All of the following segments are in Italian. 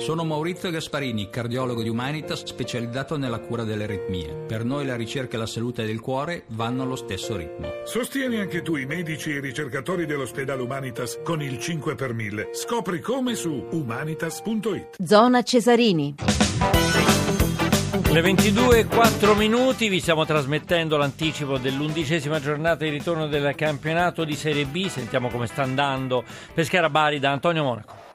Sono Maurizio Gasparini, cardiologo di Humanitas specializzato nella cura delle aritmie. Per noi la ricerca e la salute del cuore vanno allo stesso ritmo. Sostieni anche tu i medici e i ricercatori dell'ospedale Humanitas con il 5 per 1000. Scopri come su humanitas.it. Zona Cesarini. Le 22 4 minuti vi stiamo trasmettendo l'anticipo dell'undicesima giornata di ritorno del campionato di Serie B. Sentiamo come sta andando Pescara Bari da Antonio Monaco.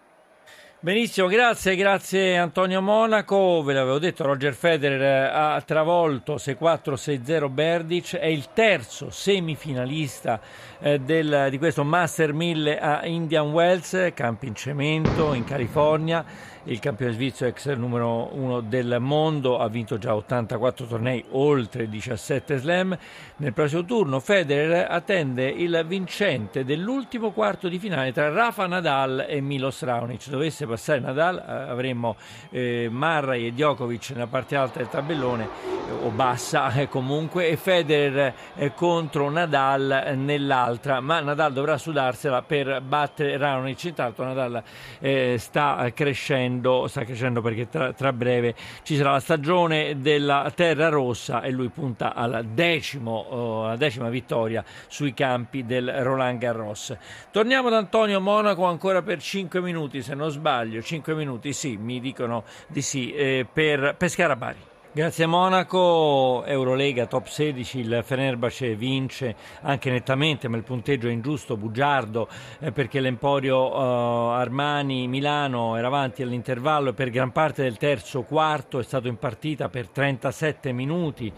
Benissimo, grazie, grazie Antonio Monaco. Ve l'avevo detto, Roger Federer ha travolto 6-4-6-0 Berdic, è il terzo semifinalista eh, del, di questo Master 1000 a Indian Wells, campi in cemento in California il campione svizzero ex numero uno del mondo, ha vinto già 84 tornei, oltre 17 slam. Nel prossimo turno Federer attende il vincente dell'ultimo quarto di finale tra Rafa Nadal e Milos Raonic. Dovesse passare Nadal eh, avremmo eh, Marray e Djokovic nella parte alta del tabellone, o bassa eh, comunque, e Federer eh, contro Nadal nell'altra, ma Nadal dovrà sudarsela per battere Raonic. Intanto Nadal eh, sta crescendo crescendo, sta crescendo perché tra, tra, breve ci sarà la stagione della Terra Rossa e lui punta alla, decimo, uh, alla decima vittoria sui campi del Roland Garros. Torniamo da Antonio Monaco ancora per 5 minuti, se non sbaglio, 5 minuti, sì, mi dicono di sì, eh, per Pescara Bari. Grazie a Monaco, Eurolega top 16, il Fenerbahce vince anche nettamente, ma il punteggio è ingiusto, bugiardo, eh, perché l'Emporio eh, Armani Milano era avanti all'intervallo e per gran parte del terzo quarto è stato in partita per 37 minuti.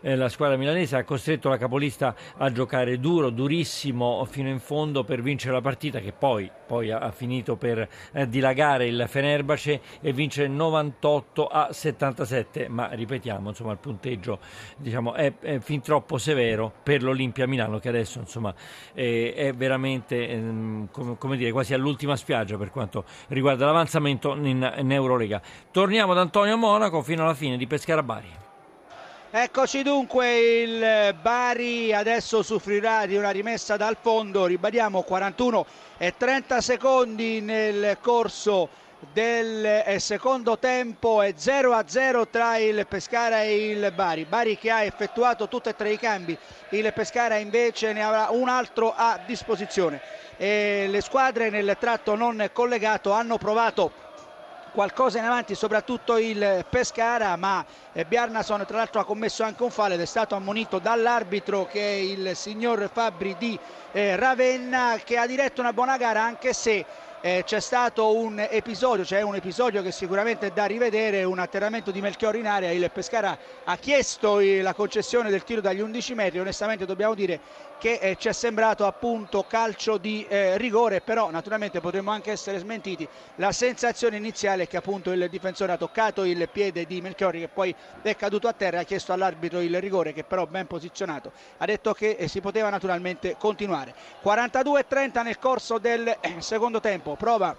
Eh, la squadra milanese ha costretto la capolista a giocare duro, durissimo fino in fondo per vincere la partita che poi, poi ha, finito per eh, dilagare il Fenerbahce e vincere 98 a 77, ma ripetiamo, insomma, il punteggio diciamo, è, è, fin troppo severo per l'Olimpia Milano che adesso insomma, è, è veramente ehm, come, dire, quasi all'ultima spiaggia per quanto riguarda l'avanzamento in, in Eurolega. Torniamo da Antonio Monaco fino alla fine di Pescara Bari. Eccoci dunque, il Bari adesso soffrirà di una rimessa dal fondo, ribadiamo 41 e 30 secondi nel corso del eh, secondo tempo è 0 a 0 tra il Pescara e il Bari. Bari che ha effettuato tutti e tre i cambi, il Pescara invece ne avrà un altro a disposizione. E le squadre nel tratto non collegato hanno provato qualcosa in avanti soprattutto il Pescara ma eh, Bjarnason tra l'altro ha commesso anche un fallo ed è stato ammonito dall'arbitro che è il signor Fabri di eh, Ravenna che ha diretto una buona gara anche se eh, c'è stato un episodio, c'è cioè un episodio che sicuramente è da rivedere, un atterramento di Melchiorri in area, il Pescara ha chiesto la concessione del tiro dagli 11 metri, onestamente dobbiamo dire che eh, ci è sembrato appunto calcio di eh, rigore, però naturalmente potremmo anche essere smentiti. La sensazione iniziale è che appunto il difensore ha toccato il piede di Melchiorri che poi è caduto a terra, ha chiesto all'arbitro il rigore che però ben posizionato, ha detto che eh, si poteva naturalmente continuare. 42-30 nel corso del eh, secondo tempo prova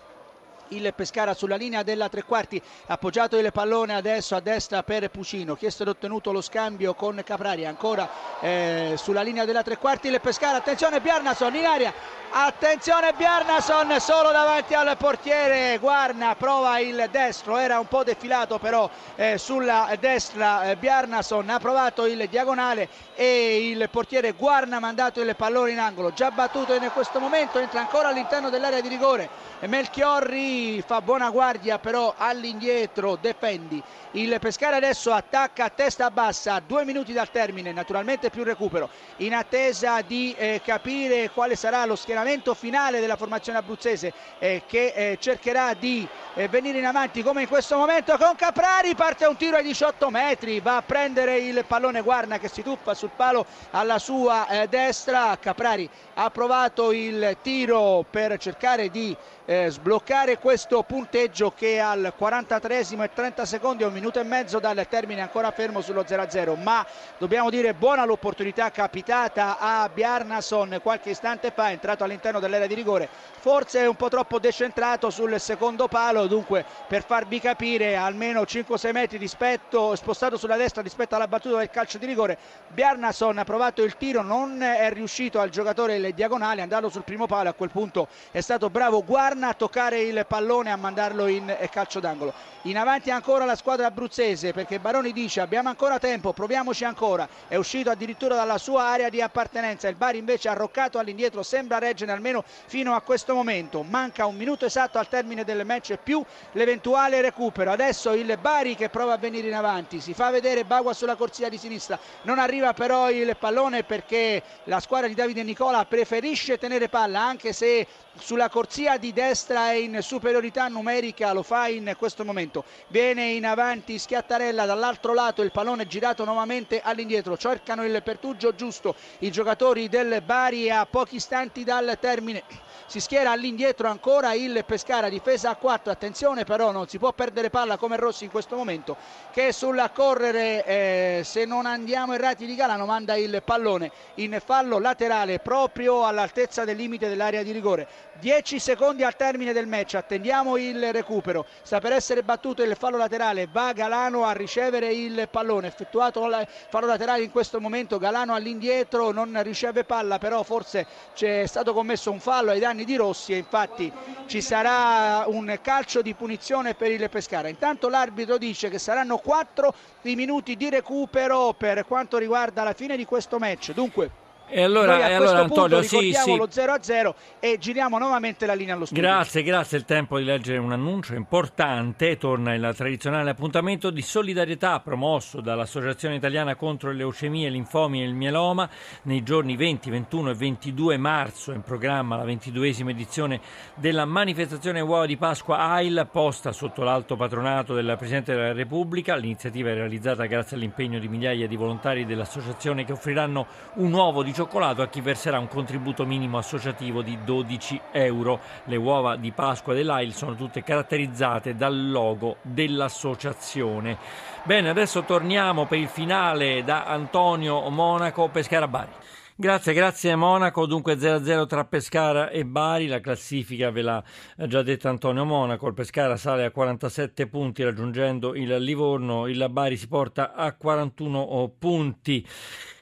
il Pescara sulla linea della tre quarti appoggiato il pallone adesso a destra per Pucino chiesto ed ottenuto lo scambio con Caprari? Ancora eh, sulla linea della tre quarti il Pescara. Attenzione Bjarnason in aria. Attenzione Bjarnason solo davanti al portiere. Guarna prova il destro. Era un po' defilato però eh, sulla destra eh, Bjarnason ha provato il diagonale e il portiere Guarna ha mandato il pallone in angolo. Già battuto in questo momento entra ancora all'interno dell'area di rigore. Melchiorri fa buona guardia però all'indietro difendi il Pescara adesso attacca a testa bassa due minuti dal termine naturalmente più recupero. In attesa di eh, capire quale sarà lo schieramento finale della formazione abruzzese eh, che eh, cercherà di eh, venire in avanti come in questo momento con Caprari parte un tiro ai 18 metri va a prendere il pallone Guarna che si tuffa sul palo alla sua eh, destra. Caprari ha provato il tiro per cercare di eh, sbloccare questo punteggio che al 43 e 30 secondi è un minuto e mezzo dal termine ancora fermo sullo 0-0 ma dobbiamo dire buona l'opportunità capitata a Bjarnason. Qualche istante fa è entrato all'interno dell'area di rigore. Forse è un po' troppo decentrato sul secondo palo. Dunque per farvi capire almeno 5-6 metri rispetto, spostato sulla destra rispetto alla battuta del calcio di rigore Bjarnason ha provato il tiro non è riuscito al giocatore il diagonale andato sul primo palo. A quel punto è stato bravo Guarda Varna a toccare il pallone a mandarlo in calcio d'angolo. In avanti ancora la squadra abruzzese perché Baroni dice abbiamo ancora tempo, proviamoci ancora. È uscito addirittura dalla sua area di appartenenza. Il Bari invece ha roccato all'indietro, sembra reggere almeno fino a questo momento. Manca un minuto esatto al termine del match più l'eventuale recupero. Adesso il Bari che prova a venire in avanti, si fa vedere Bagua sulla corsia di sinistra. Non arriva però il pallone perché la squadra di Davide Nicola preferisce tenere palla anche se sulla corsia di destra è in superiorità numerica, lo fa in questo momento. Viene in avanti Schiattarella, dall'altro lato il pallone girato nuovamente all'indietro, cercano il pertugio giusto. I giocatori del Bari a pochi istanti dal termine. Si schiera all'indietro ancora il Pescara, difesa a 4, attenzione però non si può perdere palla come Rossi in questo momento che sulla correre eh, se non andiamo errati di Galano manda il pallone in fallo laterale proprio all'altezza del limite dell'area di rigore. 10 secondi al termine del match attendiamo il recupero sta per essere battuto il fallo laterale va Galano a ricevere il pallone effettuato il fallo laterale in questo momento Galano all'indietro non riceve palla però forse c'è stato commesso un fallo ai danni di Rossi e infatti ci sarà un calcio di punizione per il Pescara. Intanto l'arbitro dice che saranno 4 i minuti di recupero per quanto riguarda la fine di questo match. Dunque e allora, a e allora Antonio, sì, sì. lo 0 a 0 e giriamo nuovamente la linea allo studio. Grazie, grazie. È il tempo di leggere un annuncio importante. Torna il tradizionale appuntamento di solidarietà promosso dall'Associazione Italiana contro le leucemie, linfomi e il mieloma nei giorni 20, 21 e 22 marzo. In programma la ventiduesima edizione della manifestazione Uova di Pasqua AIL, posta sotto l'alto patronato del Presidente della Repubblica. L'iniziativa è realizzata grazie all'impegno di migliaia di volontari dell'associazione che offriranno un uovo di cioccolato a chi verserà un contributo minimo associativo di 12 euro. Le uova di Pasqua dell'AIL sono tutte caratterizzate dal logo dell'associazione. Bene, adesso torniamo per il finale da Antonio Monaco Pescara Bari. Grazie, grazie Monaco. Dunque 0-0 tra Pescara e Bari. La classifica ve l'ha già detto Antonio Monaco. Il Pescara sale a 47 punti raggiungendo il Livorno. Il Bari si porta a 41 punti.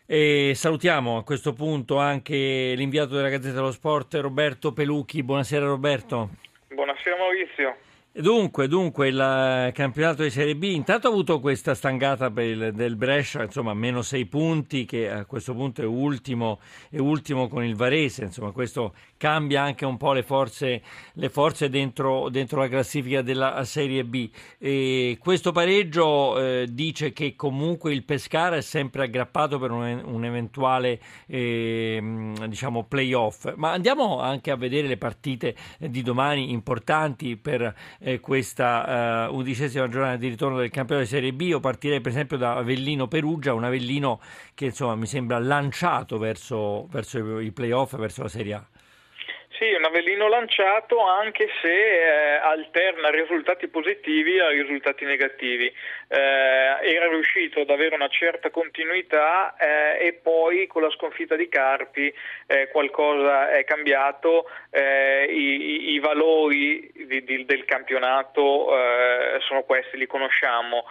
E salutiamo a questo punto anche l'inviato della Gazzetta dello Sport Roberto Pelucchi. Buonasera Roberto. Buonasera Maurizio. Dunque, dunque, il campionato di Serie B intanto ha avuto questa stangata il, del Brescia, insomma, meno sei punti, che a questo punto è ultimo, è ultimo con il Varese, insomma, questo cambia anche un po' le forze, le forze dentro, dentro, la classifica della Serie B. E questo pareggio eh, dice che comunque il Pescara è sempre aggrappato per un, un eventuale eh, diciamo playoff. Ma andiamo anche a vedere le partite di domani importanti per eh, questa uh, undicesima giornata di ritorno del campionato di Serie B. Io partirei per esempio da Avellino Perugia, un Avellino che insomma mi sembra lanciato verso, verso i playoff, verso la Serie A. Sì, un Avellino lanciato anche se eh, alterna risultati positivi a risultati negativi. Eh, era riuscito ad avere una certa continuità eh, e poi con la sconfitta di Carpi eh, qualcosa è cambiato, eh, i, i, valori di, di, del campionato eh, sono questi, li conosciamo,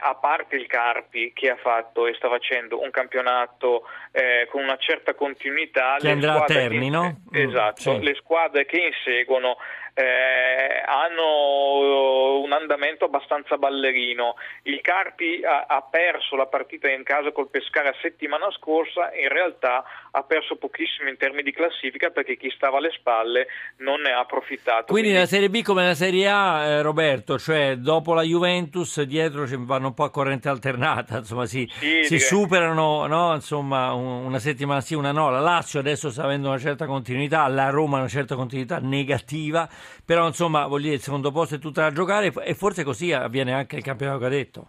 a parte il Carpi che ha fatto e sta facendo un campionato con una certa continuità. Che andrà a Termino. Esatto. Sì le squadre che inseguono eh, hanno un andamento abbastanza ballerino. Il Carpi ha, ha, perso la partita in casa col Pescara settimana scorsa, in realtà ha perso pochissimo in termini di classifica perché chi stava alle spalle non ne ha approfittato. Quindi, Quindi... la Serie B come la Serie A, eh, Roberto, cioè dopo la Juventus dietro ci vanno un po' a corrente alternata, insomma si, sì, si superano no? insomma, una settimana sì, una no. La Lazio adesso sta avendo una certa continuità, la Roma una certa continuità negativa però insomma voglio dire il secondo posto è tutta da giocare e forse così avviene anche il campionato cadetto.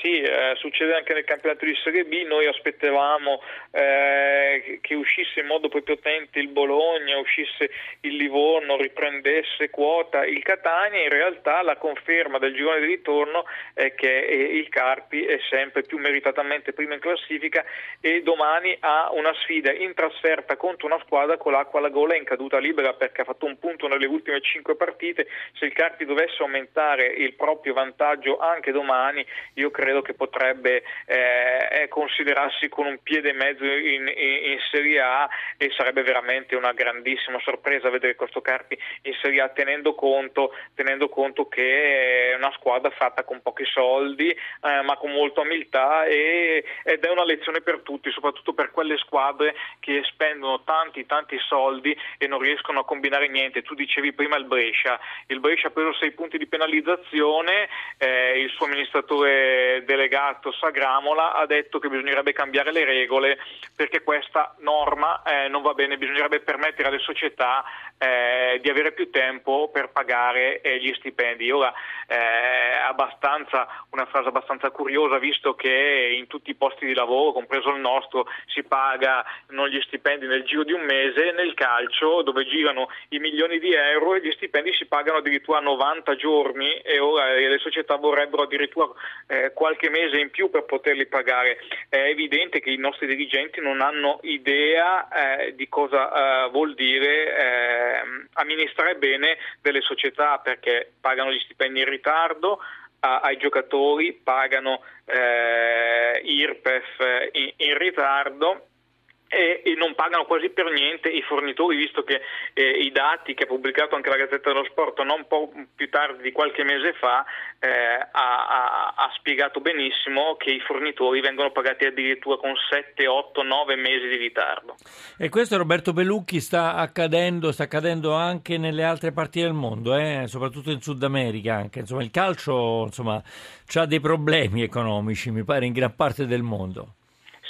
Sì, eh, succede anche nel campionato di Serie B, noi aspettavamo eh, che uscisse in modo prepotente il Bologna, uscisse il Livorno, riprendesse quota il Catania, in realtà la conferma del girone di ritorno è che il Carpi è sempre più meritatamente prima in classifica e domani ha una sfida in trasferta contro una squadra con l'acqua alla gola in caduta libera perché ha fatto un punto nelle ultime cinque partite, se il Carpi dovesse aumentare il proprio vantaggio anche domani io credo credo che potrebbe eh, considerarsi con un piede e mezzo in, in, in, Serie A e sarebbe veramente una grandissima sorpresa vedere questo Carpi in Serie A tenendo conto, tenendo conto che è una squadra fatta con pochi soldi eh, ma con molta umiltà e, ed è una lezione per tutti, soprattutto per quelle squadre che spendono tanti tanti soldi e non riescono a combinare niente. Tu dicevi prima il Brescia, il Brescia ha preso sei punti di penalizzazione, eh, il suo amministratore delegato Sagramola ha detto che bisognerebbe cambiare le regole perché questa norma eh, non va bene, bisognerebbe permettere alle società eh, di avere più tempo per pagare eh, gli stipendi. Ora è eh, abbastanza, una frase abbastanza curiosa visto che in tutti i posti di lavoro, compreso il nostro, si pagano gli stipendi nel giro di un mese, nel calcio dove girano i milioni di euro e gli stipendi si pagano addirittura a 90 giorni e ora le società vorrebbero addirittura eh, qualche mese in più per poterli pagare. È evidente che i nostri dirigenti non hanno idea eh, di cosa eh, vuol dire eh, amministrare bene delle società perché pagano gli stipendi in ritardo, ai giocatori, pagano eh, IRPEF in, in ritardo e, e, non pagano quasi per niente i fornitori, visto che eh, i dati che ha pubblicato anche la Gazzetta dello Sport non po' più tardi di qualche mese fa eh, ha, ha, ha, spiegato benissimo che i fornitori vengono pagati addirittura con 7, 8, 9 mesi di ritardo. E questo Roberto Pelucchi sta accadendo, sta accadendo anche nelle altre parti del mondo, eh? soprattutto in Sud America anche. Insomma, il calcio ha dei problemi economici, mi pare, in gran parte del mondo.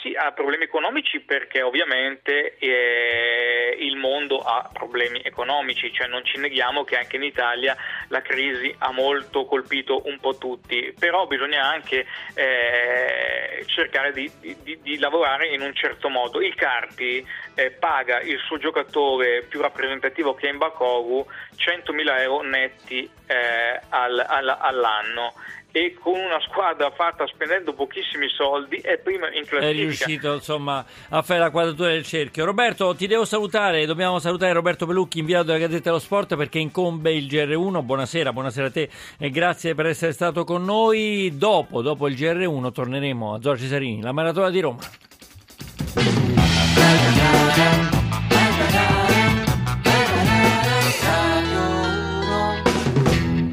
Sì, ha problemi economici perché ovviamente eh, il mondo ha problemi economici, cioè non ci neghiamo che anche in Italia la crisi ha molto colpito un po' tutti, però bisogna anche eh, cercare di, di, di, lavorare in un certo modo. Il Carpi eh, paga il suo giocatore più rappresentativo che è in Bakogu 100.000 euro netti eh, al, al, all'anno e con una squadra fatta spendendo pochissimi soldi è prima in classifica. È riuscito insomma a fare la quadratura del cerchio. Roberto, ti devo salutare, dobbiamo salutare Roberto Pelucchi, inviato della Gazzetta dello Sport perché incombe il GR1. Buonasera, buonasera a te e grazie per essere stato con noi. Dopo, dopo il GR1 torneremo a Giorgio Cesarini, la maratona di Roma.